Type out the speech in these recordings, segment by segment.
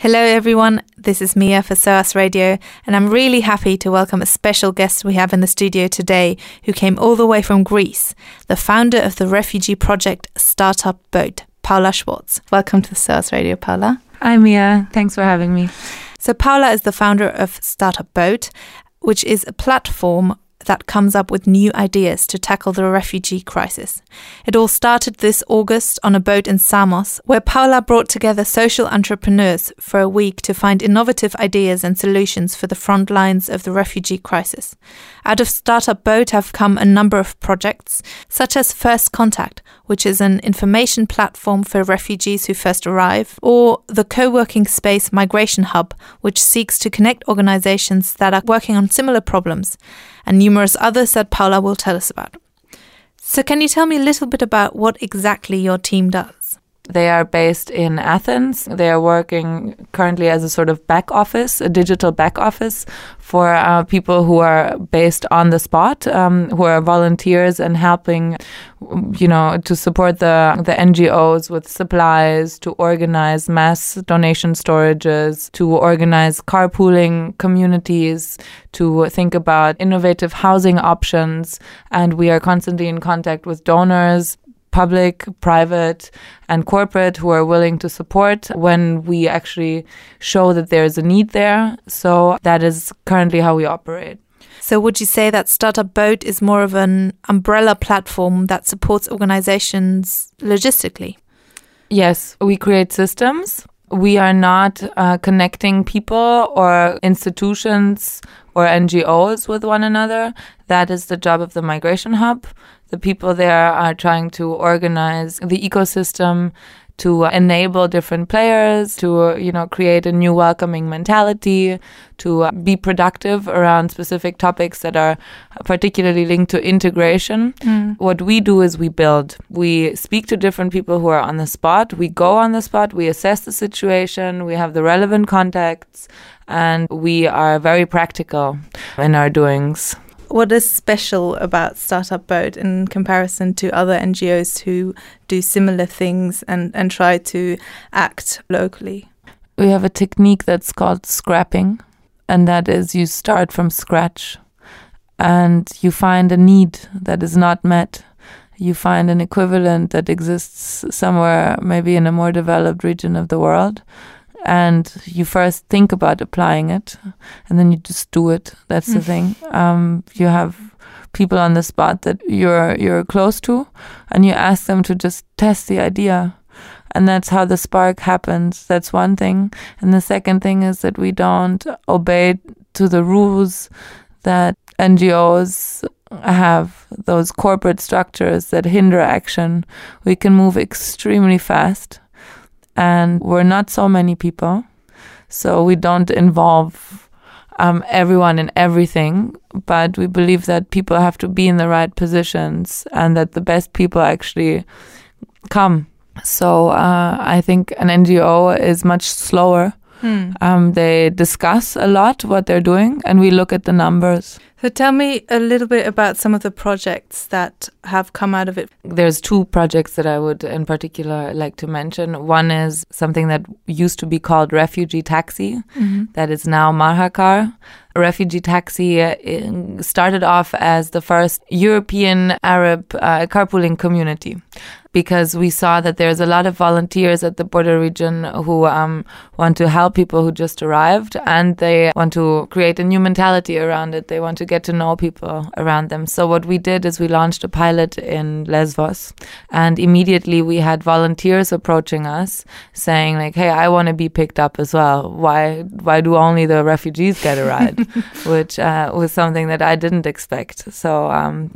Hello, everyone. This is Mia for SOAS Radio, and I'm really happy to welcome a special guest we have in the studio today who came all the way from Greece, the founder of the refugee project Startup Boat, Paula Schwarz. Welcome to the SOAS Radio, Paula. Hi, Mia. Thanks for having me. So, Paula is the founder of Startup Boat, which is a platform that comes up with new ideas to tackle the refugee crisis. It all started this August on a boat in Samos, where Paula brought together social entrepreneurs for a week to find innovative ideas and solutions for the front lines of the refugee crisis. Out of Startup Boat have come a number of projects, such as First Contact, which is an information platform for refugees who first arrive, or the co working space Migration Hub, which seeks to connect organizations that are working on similar problems and numerous others that Paula will tell us about. So, can you tell me a little bit about what exactly your team does? They are based in Athens. They are working currently as a sort of back office, a digital back office for uh, people who are based on the spot, um, who are volunteers and helping, you know, to support the the NGOs with supplies, to organize mass donation storages, to organize carpooling communities, to think about innovative housing options, and we are constantly in contact with donors public, private, and corporate who are willing to support when we actually show that there is a need there. So that is currently how we operate. So, would you say that Startup Boat is more of an umbrella platform that supports organizations logistically? Yes, we create systems. We are not uh, connecting people or institutions or NGOs with one another. That is the job of the Migration Hub the people there are trying to organize the ecosystem to enable different players to you know create a new welcoming mentality to be productive around specific topics that are particularly linked to integration. Mm. what we do is we build. We speak to different people who are on the spot. We go on the spot. We assess the situation. We have the relevant contacts. And we are very practical in our doings what is special about Startup Boat in comparison to other NGOs who do similar things and, and try to act locally? We have a technique that's called scrapping, and that is you start from scratch and you find a need that is not met. You find an equivalent that exists somewhere, maybe in a more developed region of the world, and you first think about applying it and then you just do it. That's the mm. thing. Um, you have people on the spot that you're you're close to and you ask them to just test the idea. And that's how the spark happens. That's one thing. And the second thing is that we don't obey to the rules that NGOs have those corporate structures that hinder action. We can move extremely fast and we're not so many people, so we don't involve um, everyone in everything. But we believe that people have to be in the right positions, and that the best people actually come. So uh, I think an NGO is much slower. Hmm. Um, they discuss a lot what they're doing, and we look at the numbers. So tell me a little bit about some of the projects that have come out of it. There's two projects that I would in particular like to mention. One is something that used to be called Refugee Taxi, mm-hmm. that is now Marhakar. Refugee Taxi uh, started off as the first European Arab uh, carpooling community because we saw that there's a lot of volunteers at the border region who um, want to help people who just arrived and they want to create a new mentality around it. They want to get to know people around them. So what we did is we launched a pilot in Lesbos and immediately we had volunteers approaching us saying like, "Hey, I want to be picked up as well. Why why do only the refugees get a ride?" Which uh, was something that I didn't expect. So um,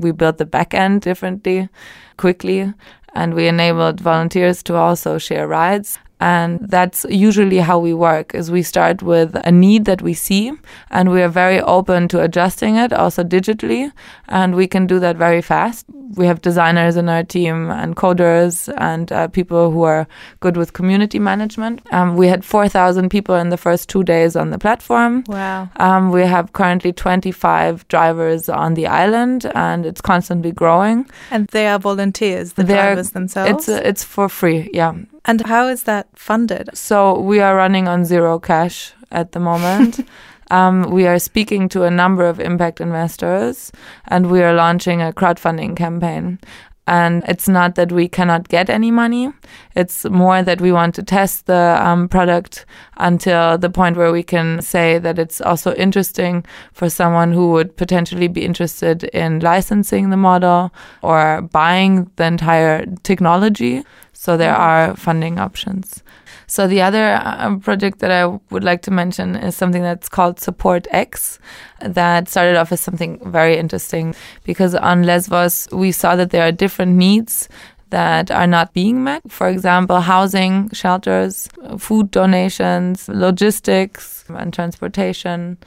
we built the back end differently quickly and we enabled volunteers to also share rides and that's usually how we work is we start with a need that we see and we are very open to adjusting it also digitally and we can do that very fast. We have designers in our team and coders and uh, people who are good with community management. Um, we had 4000 people in the first two days on the platform. Wow. Um, we have currently 25 drivers on the island and it's constantly growing. And they are volunteers the They're, drivers themselves? it's, uh, it's for free yeah And how is that funded? So we are running on zero cash at the moment. um, we are speaking to a number of impact investors and we are launching a crowdfunding campaign. And it's not that we cannot get any money. It's more that we want to test the um, product until the point where we can say that it's also interesting for someone who would potentially be interested in licensing the model or buying the entire technology. So there are funding options. So the other uh, project that I would like to mention is something that's called Support X that started off as something very interesting because on Lesbos we saw that there are different needs that are not being met. For example, housing, shelters, food donations, logistics and transportation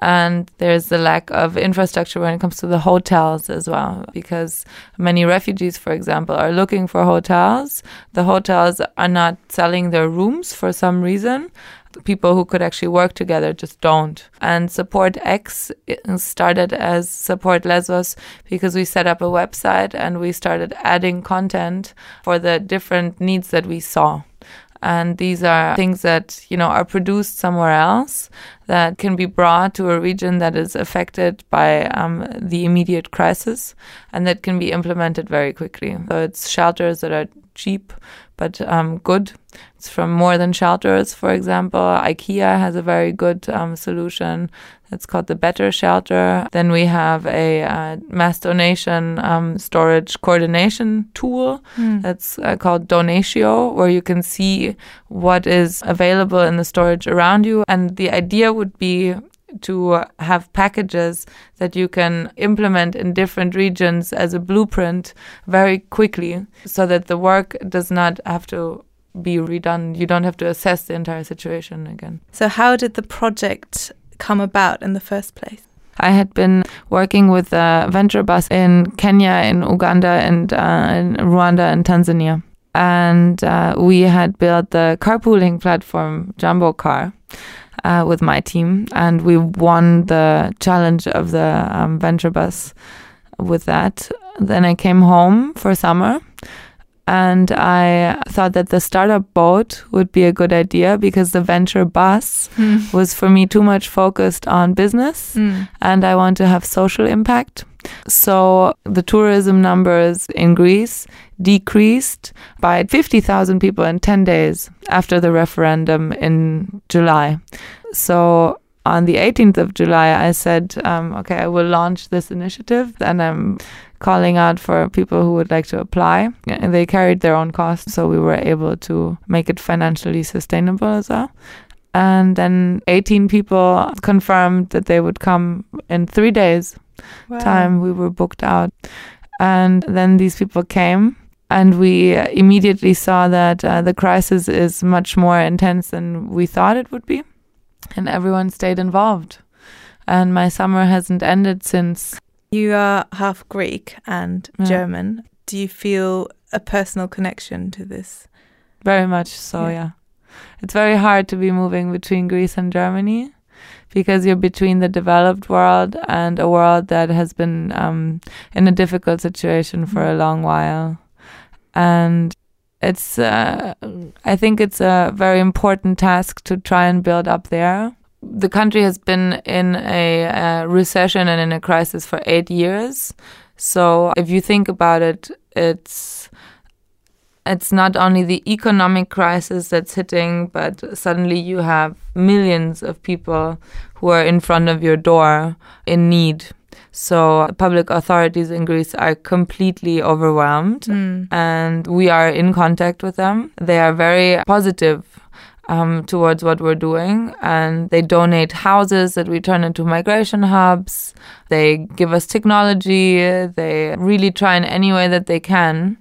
and there's the lack of infrastructure when it comes to the hotels as well because many refugees for example are looking for hotels. The hotels are not selling their rooms for some reason. People who could actually work together just don't. And support x started as support lesbos because we set up a website and we started adding content for the different needs that we saw and these are things that, you know, are produced somewhere else that can be brought to a region that is affected by um, the immediate crisis and that can be implemented very quickly. So it's shelters that are cheap but um, good. It's from More Than Shelters, for example. IKEA has a very good um, solution. It's called the Better Shelter. Then we have a uh, mass donation um, storage coordination tool mm. that's uh, called Donatio, where you can see what is available in the storage around you. And the idea would be to have packages that you can implement in different regions as a blueprint very quickly so that the work does not have to be redone. You don't have to assess the entire situation again. So, how did the project come about in the first place? I had been working with a venture bus in Kenya, in Uganda, and uh, in Rwanda and Tanzania. And uh, we had built the carpooling platform, Jumbo Car uh, with my team, and we won the challenge of the um, venture bus with that. Then I came home for summer, and I thought that the startup boat would be a good idea because the venture bus mm. was for me too much focused on business, mm. and I want to have social impact. So the tourism numbers in Greece decreased by 50,000 people in 10 days after the referendum in July. So on the 18th of July, I said, um, okay, I will launch this initiative and I'm calling out for people who would like to apply. And they carried their own costs, so we were able to make it financially sustainable as well. And then 18 people confirmed that they would come in three days' wow. time. We were booked out. And then these people came and we immediately saw that uh, the crisis is much more intense than we thought it would be, and everyone stayed involved. And my summer hasn't ended since. You are half Greek and yeah. German. Do you feel a personal connection to this? Very much so, yeah. yeah. It's very hard to be moving between Greece and Germany because you're between the developed world and a world that has been um, in a difficult situation for a long while and it's uh, I think it's a very important task to try and build up there. The country has been in a, a recession and in a crisis for eight years. So if you think about it, it's it's not only the economic crisis that's hitting, but suddenly you have millions of people who are in front of your door in need so public authorities in Greece are completely overwhelmed mm. and we are in contact with them. They are very positive um, towards what we're doing. And they donate houses that we turn into migration hubs. They give us technology. They really try in any way that they can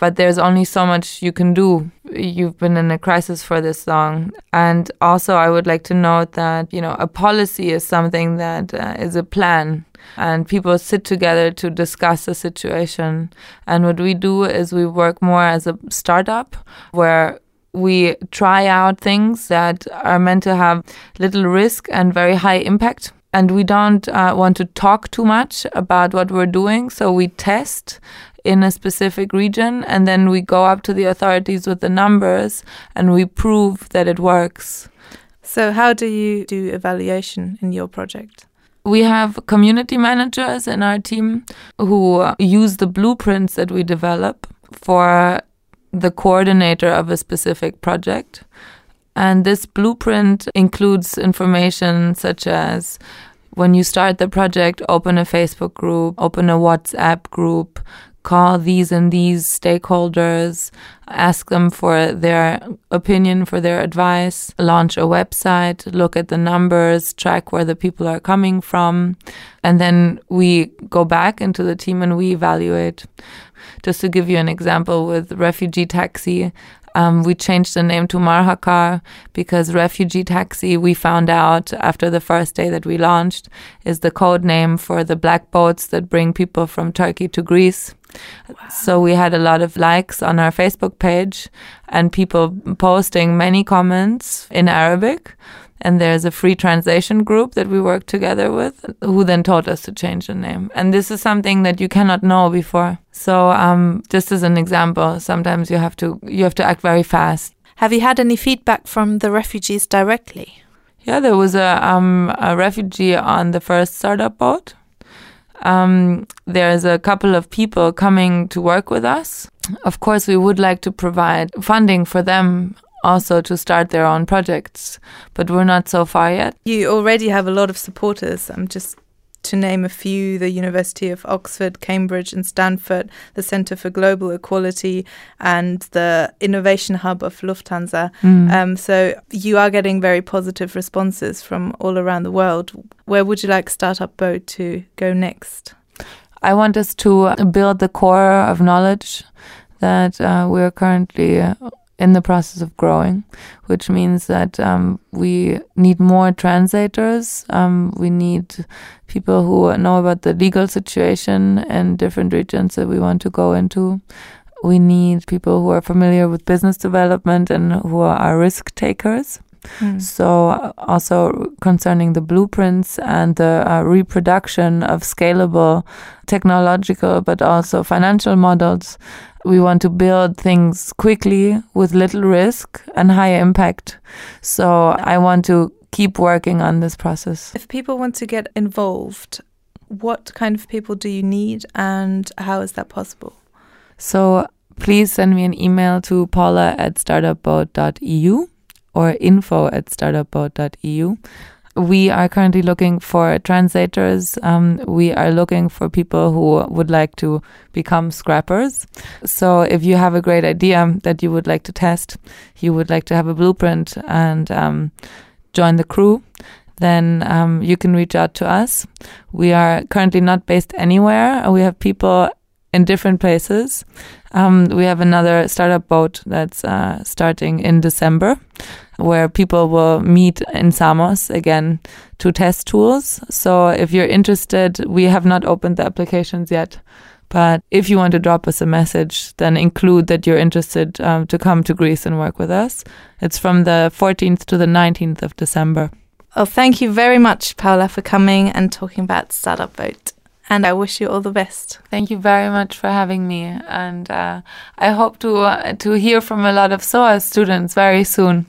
but there's only so much you can do. You've been in a crisis for this long. And also, I would like to note that, you know, a policy is something that uh, is a plan and people sit together to discuss the situation. And what we do is we work more as a startup where we try out things that are meant to have little risk and very high impact and we don't uh, want to talk too much about what we're doing. So we test in a specific region, and then we go up to the authorities with the numbers and we prove that it works. So, how do you do evaluation in your project? We have community managers in our team who use the blueprints that we develop for the coordinator of a specific project. And this blueprint includes information such as when you start the project, open a Facebook group, open a WhatsApp group, call these and these stakeholders, ask them for their opinion, for their advice, launch a website, look at the numbers, track where the people are coming from. And then we go back into the team and we evaluate. Just to give you an example with Refugee Taxi, um, we changed the name to Marhakar because refugee taxi, we found out after the first day that we launched, is the code name for the black boats that bring people from Turkey to Greece. Wow. So we had a lot of likes on our Facebook page and people posting many comments in Arabic. And there's a free translation group that we work together with who then taught us to change the name. And this is something that you cannot know before. So, um, just as an example, sometimes you have to, you have to act very fast. Have you had any feedback from the refugees directly? Yeah, there was a, um, a refugee on the first startup boat. Um, there's a couple of people coming to work with us. Of course, we would like to provide funding for them also to start their own projects, but we're not so far yet. You already have a lot of supporters. I'm just to name a few the University of Oxford, Cambridge, and Stanford, the Center for Global Equality, and the Innovation Hub of Lufthansa. Mm. Um, so you are getting very positive responses from all around the world. Where would you like Startup Boat to go next? I want us to build the core of knowledge that uh, we're currently uh, in the process of growing, which means that um, we need more translators. Um, we need people who know about the legal situation in different regions that we want to go into. We need people who are familiar with business development and who are risk takers. Mm. So, also concerning the blueprints and the uh, reproduction of scalable technological but also financial models, we want to build things quickly with little risk and high impact. So, I want to keep working on this process. If people want to get involved, what kind of people do you need and how is that possible? So, please send me an email to paula at startupboat.eu or info at startupboat.eu. We are currently looking for translators. Um, we are looking for people who would like to become scrappers. So if you have a great idea that you would like to test, you would like to have a blueprint and um, join the crew, then um, you can reach out to us. We are currently not based anywhere. We have people in different places. Um, we have another startup boat that's uh, starting in December, where people will meet in Samos again to test tools. So if you're interested, we have not opened the applications yet. But if you want to drop us a message, then include that you're interested um, to come to Greece and work with us. It's from the 14th to the 19th of December. Well, thank you very much, Paula, for coming and talking about Startup Boat and I wish you all the best. Thank you very much for having me, and uh, I hope to uh, to hear from a lot of SOAS students very soon.